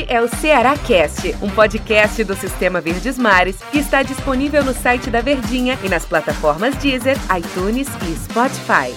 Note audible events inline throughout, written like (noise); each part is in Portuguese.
Este é o Ceará Cast, um podcast do Sistema Verdes Mares que está disponível no site da Verdinha e nas plataformas Deezer, iTunes e Spotify.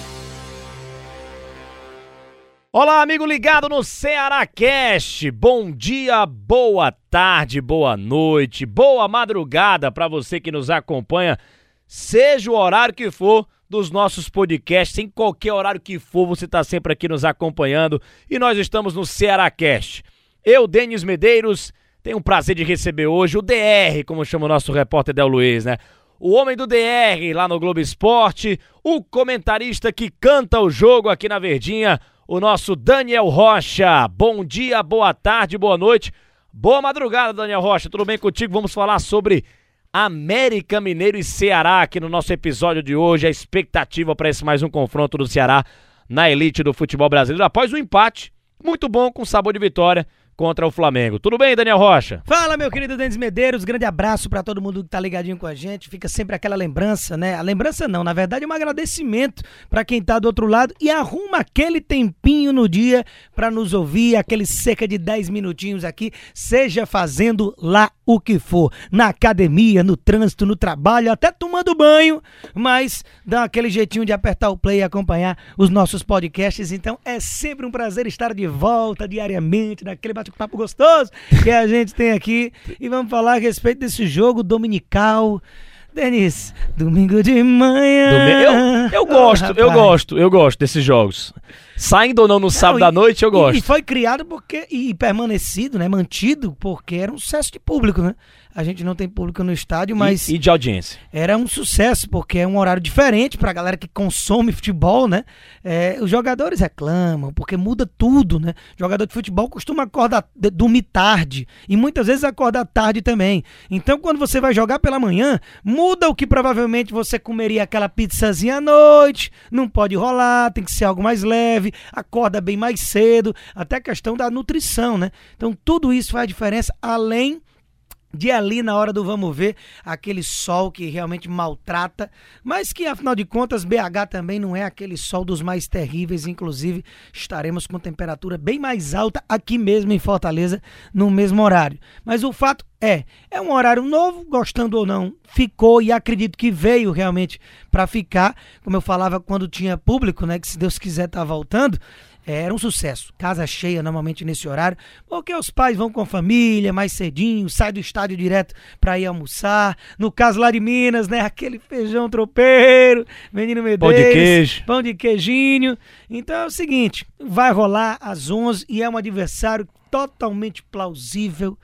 Olá, amigo ligado no Ceará Cast. Bom dia, boa tarde, boa noite, boa madrugada para você que nos acompanha, seja o horário que for dos nossos podcasts, em qualquer horário que for, você está sempre aqui nos acompanhando e nós estamos no Ceará Cast. Eu, Denis Medeiros, tenho o prazer de receber hoje o DR, como chama o nosso repórter Del Luiz, né? O homem do DR lá no Globo Esporte, o comentarista que canta o jogo aqui na Verdinha, o nosso Daniel Rocha. Bom dia, boa tarde, boa noite, boa madrugada, Daniel Rocha. Tudo bem contigo? Vamos falar sobre América Mineiro e Ceará aqui no nosso episódio de hoje. A expectativa para esse mais um confronto do Ceará na elite do futebol brasileiro após um empate muito bom com sabor de vitória contra o Flamengo. Tudo bem, Daniel Rocha? Fala, meu querido Denis Medeiros. Grande abraço para todo mundo que tá ligadinho com a gente. Fica sempre aquela lembrança, né? A lembrança não, na verdade é um agradecimento para quem tá do outro lado e arruma aquele tempinho no dia para nos ouvir, aqueles cerca de 10 minutinhos aqui, seja fazendo lá o que for, na academia, no trânsito, no trabalho, até tomando banho, mas dá aquele jeitinho de apertar o play e acompanhar os nossos podcasts. Então é sempre um prazer estar de volta diariamente naquele bate-papo gostoso que a gente tem aqui. E vamos falar a respeito desse jogo dominical. Denis, domingo de manhã. Eu, eu gosto, oh, eu gosto, eu gosto desses jogos. Saindo ou não no sábado não, e, à noite, eu gosto. E, e foi criado porque e permanecido, né, mantido porque era um sucesso de público, né? A gente não tem público no estádio, mas. E, e de audiência. Era um sucesso, porque é um horário diferente para a galera que consome futebol, né? É, os jogadores reclamam, porque muda tudo, né? Jogador de futebol costuma acordar, dormir tarde. E muitas vezes acorda tarde também. Então, quando você vai jogar pela manhã, muda o que provavelmente você comeria aquela pizzazinha à noite. Não pode rolar, tem que ser algo mais leve, acorda bem mais cedo. Até a questão da nutrição, né? Então, tudo isso faz diferença, além de ali na hora do vamos ver aquele sol que realmente maltrata, mas que afinal de contas BH também não é aquele sol dos mais terríveis, inclusive estaremos com temperatura bem mais alta aqui mesmo em Fortaleza no mesmo horário. Mas o fato é, é um horário novo, gostando ou não, ficou e acredito que veio realmente para ficar, como eu falava quando tinha público, né, que se Deus quiser tá voltando. É, era um sucesso. Casa cheia normalmente nesse horário, porque os pais vão com a família mais cedinho, sai do estádio direto para ir almoçar. No caso lá de Minas, né? (laughs) Aquele feijão tropeiro, menino Medeiros. Pão de queijo. Pão de queijinho. Então é o seguinte, vai rolar às 11 e é um adversário totalmente plausível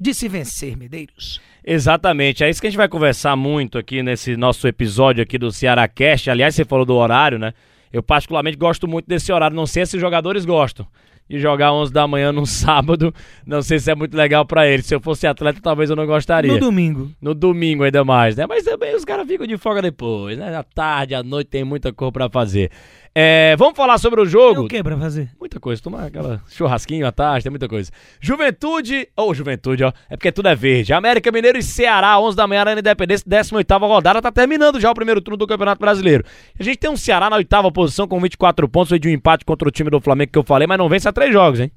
de se vencer, Medeiros. Exatamente, é isso que a gente vai conversar muito aqui nesse nosso episódio aqui do Ceará Cast. Aliás, você falou do horário, né? Eu particularmente gosto muito desse horário, não sei se os jogadores gostam de jogar 11 da manhã num (laughs) sábado, não sei se é muito legal para eles. Se eu fosse atleta, talvez eu não gostaria. No domingo. No domingo ainda mais, né? Mas também os caras ficam de folga depois, né? À tarde, à noite tem muita coisa para fazer. É, vamos falar sobre o jogo. Tem o que pra fazer? Muita coisa. Tomar aquela churrasquinho à tarde, tem muita coisa. Juventude, ou oh, Juventude, ó. É porque tudo é verde. América Mineiro e Ceará, 11 da manhã na Independência, 18 rodada. Tá terminando já o primeiro turno do Campeonato Brasileiro. A gente tem um Ceará na oitava posição com 24 pontos, foi de um empate contra o time do Flamengo que eu falei, mas não vence a três jogos, hein?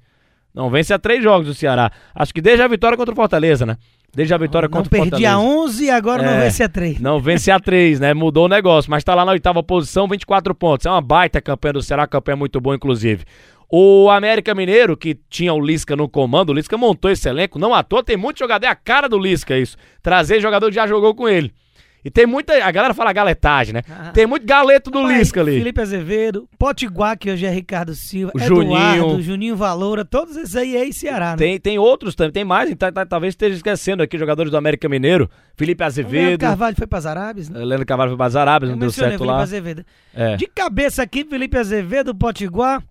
Não vence a três jogos o Ceará. Acho que desde a vitória contra o Fortaleza, né? Desde a vitória não contra o Fortaleza. Não perdi a 11 e agora é, não vence a 3. Não vence a 3, né? Mudou o negócio, mas tá lá na oitava posição, 24 pontos. É uma baita campanha do Ceará, campanha muito boa, inclusive. O América Mineiro, que tinha o Lisca no comando, o Lisca montou esse elenco, não à toa, tem muito jogador, é a cara do Lisca isso. Trazer jogador que já jogou com ele. E tem muita. A galera fala galetagem, né? Ah. Tem muito galeto do Mas, Lisca ali. Felipe Azevedo, Potiguar, que hoje é Ricardo Silva, o Eduardo, Juninho. Juninho Valoura, todos esses aí é Ceará, né? Tem, tem outros também, tem mais, então, tá, talvez esteja esquecendo aqui jogadores do América Mineiro. Felipe Azevedo. Leandro Carvalho foi para as Arábias, né? Leandro Carvalho foi para as Arábias, não deu certo Felipe lá. Azevedo. É. De cabeça aqui, Felipe Azevedo, Potiguar,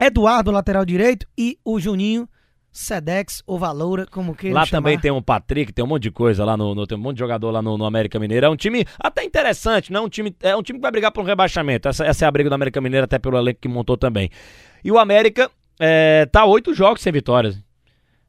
Eduardo, lateral direito, e o Juninho Sedex ou Valoura, como que Lá chamar. também tem um Patrick, tem um monte de coisa lá no, no tem um monte de jogador lá no, no, América Mineiro. É um time até interessante, não é um time, é um time que vai brigar por um rebaixamento. Essa, essa é a briga do América Mineiro até pelo elenco que montou também. E o América é, tá oito jogos sem vitórias.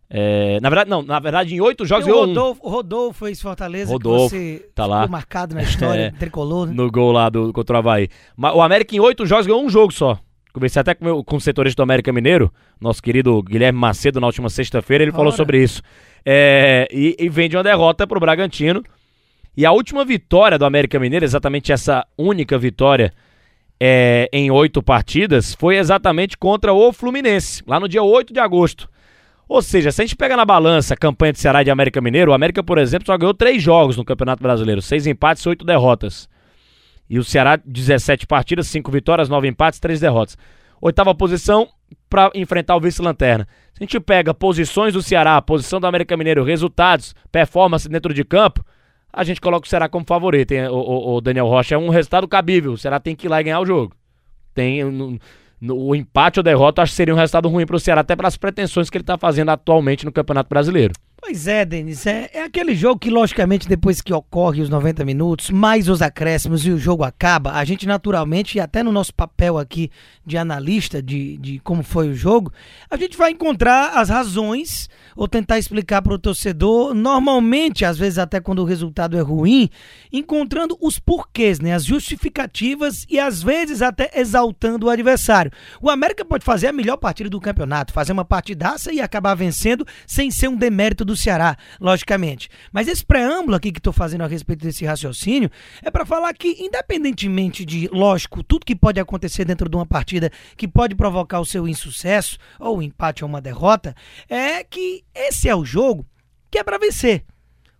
É, na verdade, não, na verdade, em oito jogos o Rodolfo, um. Rodolfo fez Fortaleza, Rodolfo, que tá lá. marcado na história, (laughs) é, tricolor. Né? No gol lá do, contra o Havaí. O América em oito jogos ganhou um jogo só Conversei até com, meu, com o setorista do América Mineiro, nosso querido Guilherme Macedo, na última sexta-feira, ele Ora. falou sobre isso. É, e, e vem de uma derrota pro Bragantino. E a última vitória do América Mineiro, exatamente essa única vitória é, em oito partidas, foi exatamente contra o Fluminense, lá no dia 8 de agosto. Ou seja, se a gente pega na balança a campanha de Ceará e de América Mineiro, o América, por exemplo, só ganhou três jogos no Campeonato Brasileiro, seis empates e oito derrotas. E o Ceará, 17 partidas, 5 vitórias, 9 empates, 3 derrotas. Oitava posição para enfrentar o vice-lanterna. Se a gente pega posições do Ceará, posição do América Mineiro, resultados, performance dentro de campo, a gente coloca o Ceará como favorito. Hein? O, o, o, Daniel Rocha é um resultado cabível. O Ceará tem que ir lá e ganhar o jogo. Tem no, no, o empate ou derrota, acho que seria um resultado ruim para o Ceará, até pelas pretensões que ele está fazendo atualmente no Campeonato Brasileiro. Pois é, Denis, é, é, aquele jogo que, logicamente, depois que ocorre os 90 minutos, mais os acréscimos e o jogo acaba, a gente naturalmente, e até no nosso papel aqui de analista de, de como foi o jogo, a gente vai encontrar as razões ou tentar explicar para o torcedor, normalmente, às vezes até quando o resultado é ruim, encontrando os porquês, né, as justificativas e às vezes até exaltando o adversário. O América pode fazer a melhor partida do campeonato, fazer uma partidaça e acabar vencendo sem ser um demérito do do Ceará, logicamente. Mas esse preâmbulo aqui que estou fazendo a respeito desse raciocínio é para falar que, independentemente de, lógico, tudo que pode acontecer dentro de uma partida que pode provocar o seu insucesso, ou um empate ou uma derrota, é que esse é o jogo que é para vencer.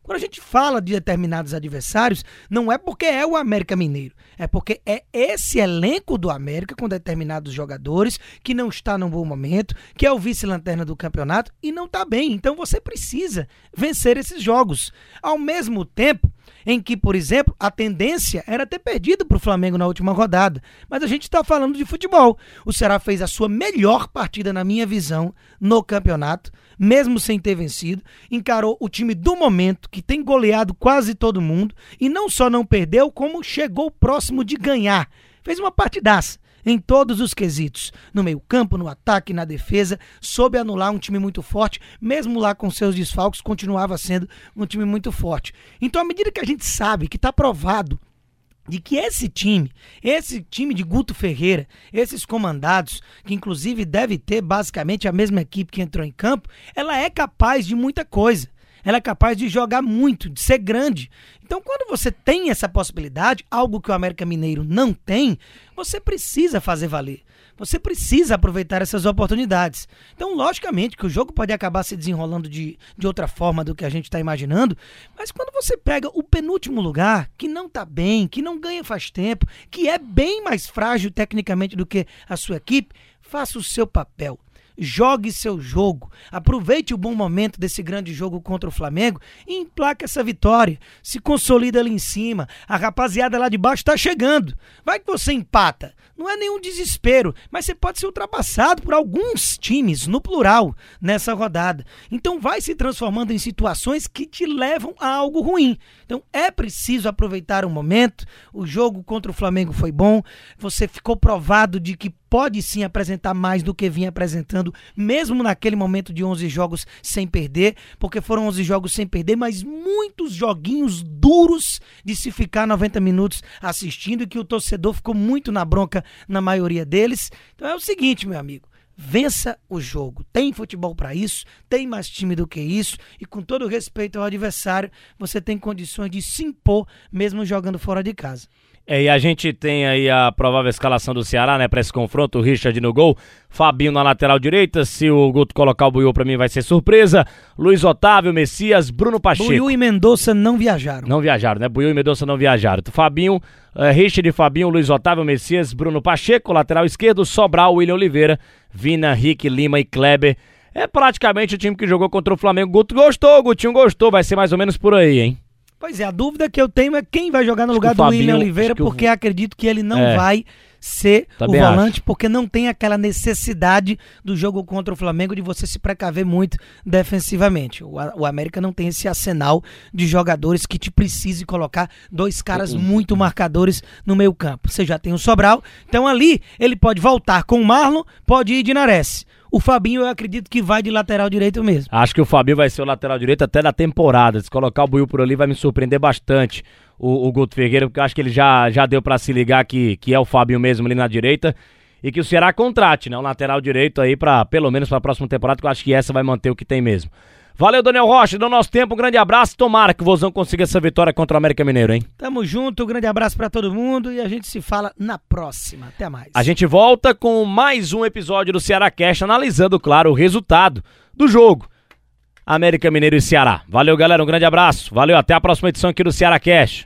Quando a gente fala de determinados adversários, não é porque é o América Mineiro, é porque é esse elenco do América com determinados jogadores que não está num bom momento, que é o vice-lanterna do campeonato e não está bem. Então você precisa vencer esses jogos. Ao mesmo tempo, em que, por exemplo, a tendência era ter perdido para o Flamengo na última rodada. Mas a gente está falando de futebol. O Ceará fez a sua melhor partida, na minha visão, no campeonato, mesmo sem ter vencido. Encarou o time do momento, que tem goleado quase todo mundo, e não só não perdeu, como chegou próximo de ganhar. Fez uma partidaça em todos os quesitos, no meio-campo, no ataque, na defesa, soube anular um time muito forte, mesmo lá com seus desfalques, continuava sendo um time muito forte. Então, à medida que a gente sabe que está provado de que esse time, esse time de Guto Ferreira, esses comandados, que inclusive deve ter basicamente a mesma equipe que entrou em campo, ela é capaz de muita coisa ela é capaz de jogar muito, de ser grande. Então, quando você tem essa possibilidade, algo que o América Mineiro não tem, você precisa fazer valer. Você precisa aproveitar essas oportunidades. Então, logicamente que o jogo pode acabar se desenrolando de, de outra forma do que a gente está imaginando, mas quando você pega o penúltimo lugar, que não está bem, que não ganha faz tempo, que é bem mais frágil tecnicamente do que a sua equipe, faça o seu papel jogue seu jogo, aproveite o bom momento desse grande jogo contra o Flamengo e emplaque essa vitória. Se consolida ali em cima. A rapaziada lá de baixo está chegando. Vai que você empata. Não é nenhum desespero, mas você pode ser ultrapassado por alguns times, no plural, nessa rodada. Então vai se transformando em situações que te levam a algo ruim. Então é preciso aproveitar o momento. O jogo contra o Flamengo foi bom. Você ficou provado de que pode sim apresentar mais do que vinha apresentando, mesmo naquele momento de 11 jogos sem perder, porque foram 11 jogos sem perder, mas muitos joguinhos duros de se ficar 90 minutos assistindo e que o torcedor ficou muito na bronca na maioria deles. Então é o seguinte, meu amigo, vença o jogo. Tem futebol para isso, tem mais time do que isso, e com todo respeito ao adversário, você tem condições de se impor mesmo jogando fora de casa. É, e a gente tem aí a provável escalação do Ceará, né, para esse confronto, o Richard no gol, Fabinho na lateral direita, se o Guto colocar o Buiu para mim vai ser surpresa, Luiz Otávio, Messias, Bruno Pacheco. Buiu e Mendonça não viajaram. Não viajaram, né, Buiu e Mendonça não viajaram. Fabinho, é, Richard, Fabinho, Luiz Otávio, Messias, Bruno Pacheco, lateral esquerdo, Sobral, William Oliveira, Vina, Rick, Lima e Kleber. É praticamente o time que jogou contra o Flamengo. Guto gostou, Gutinho gostou, vai ser mais ou menos por aí, hein? Pois é, a dúvida que eu tenho é quem vai jogar no acho lugar do Fabinho, William Oliveira, porque acredito que ele não é. vai ser o volante, acho. porque não tem aquela necessidade do jogo contra o Flamengo de você se precaver muito defensivamente. O, o América não tem esse arsenal de jogadores que te precise colocar dois caras uhum. muito marcadores no meio campo. Você já tem o Sobral, então ali ele pode voltar com o Marlon, pode ir de Nares. O Fabinho, eu acredito que vai de lateral direito mesmo. Acho que o Fabinho vai ser o lateral direito até da temporada. Se colocar o Buiu por ali, vai me surpreender bastante o, o Guto Ferreira, porque eu acho que ele já, já deu para se ligar que, que é o Fabinho mesmo ali na direita. e que o Ceará contrate, né? Um lateral direito aí para pelo menos para a próxima temporada, que eu acho que essa vai manter o que tem mesmo. Valeu, Daniel Rocha, do nosso tempo, um grande abraço. Tomara que o Vozão consiga essa vitória contra o América Mineiro, hein? Tamo junto, um grande abraço para todo mundo e a gente se fala na próxima. Até mais. A gente volta com mais um episódio do Ceará Cash, analisando, claro, o resultado do jogo. América Mineiro e Ceará. Valeu, galera, um grande abraço. Valeu, até a próxima edição aqui do Ceará Cash.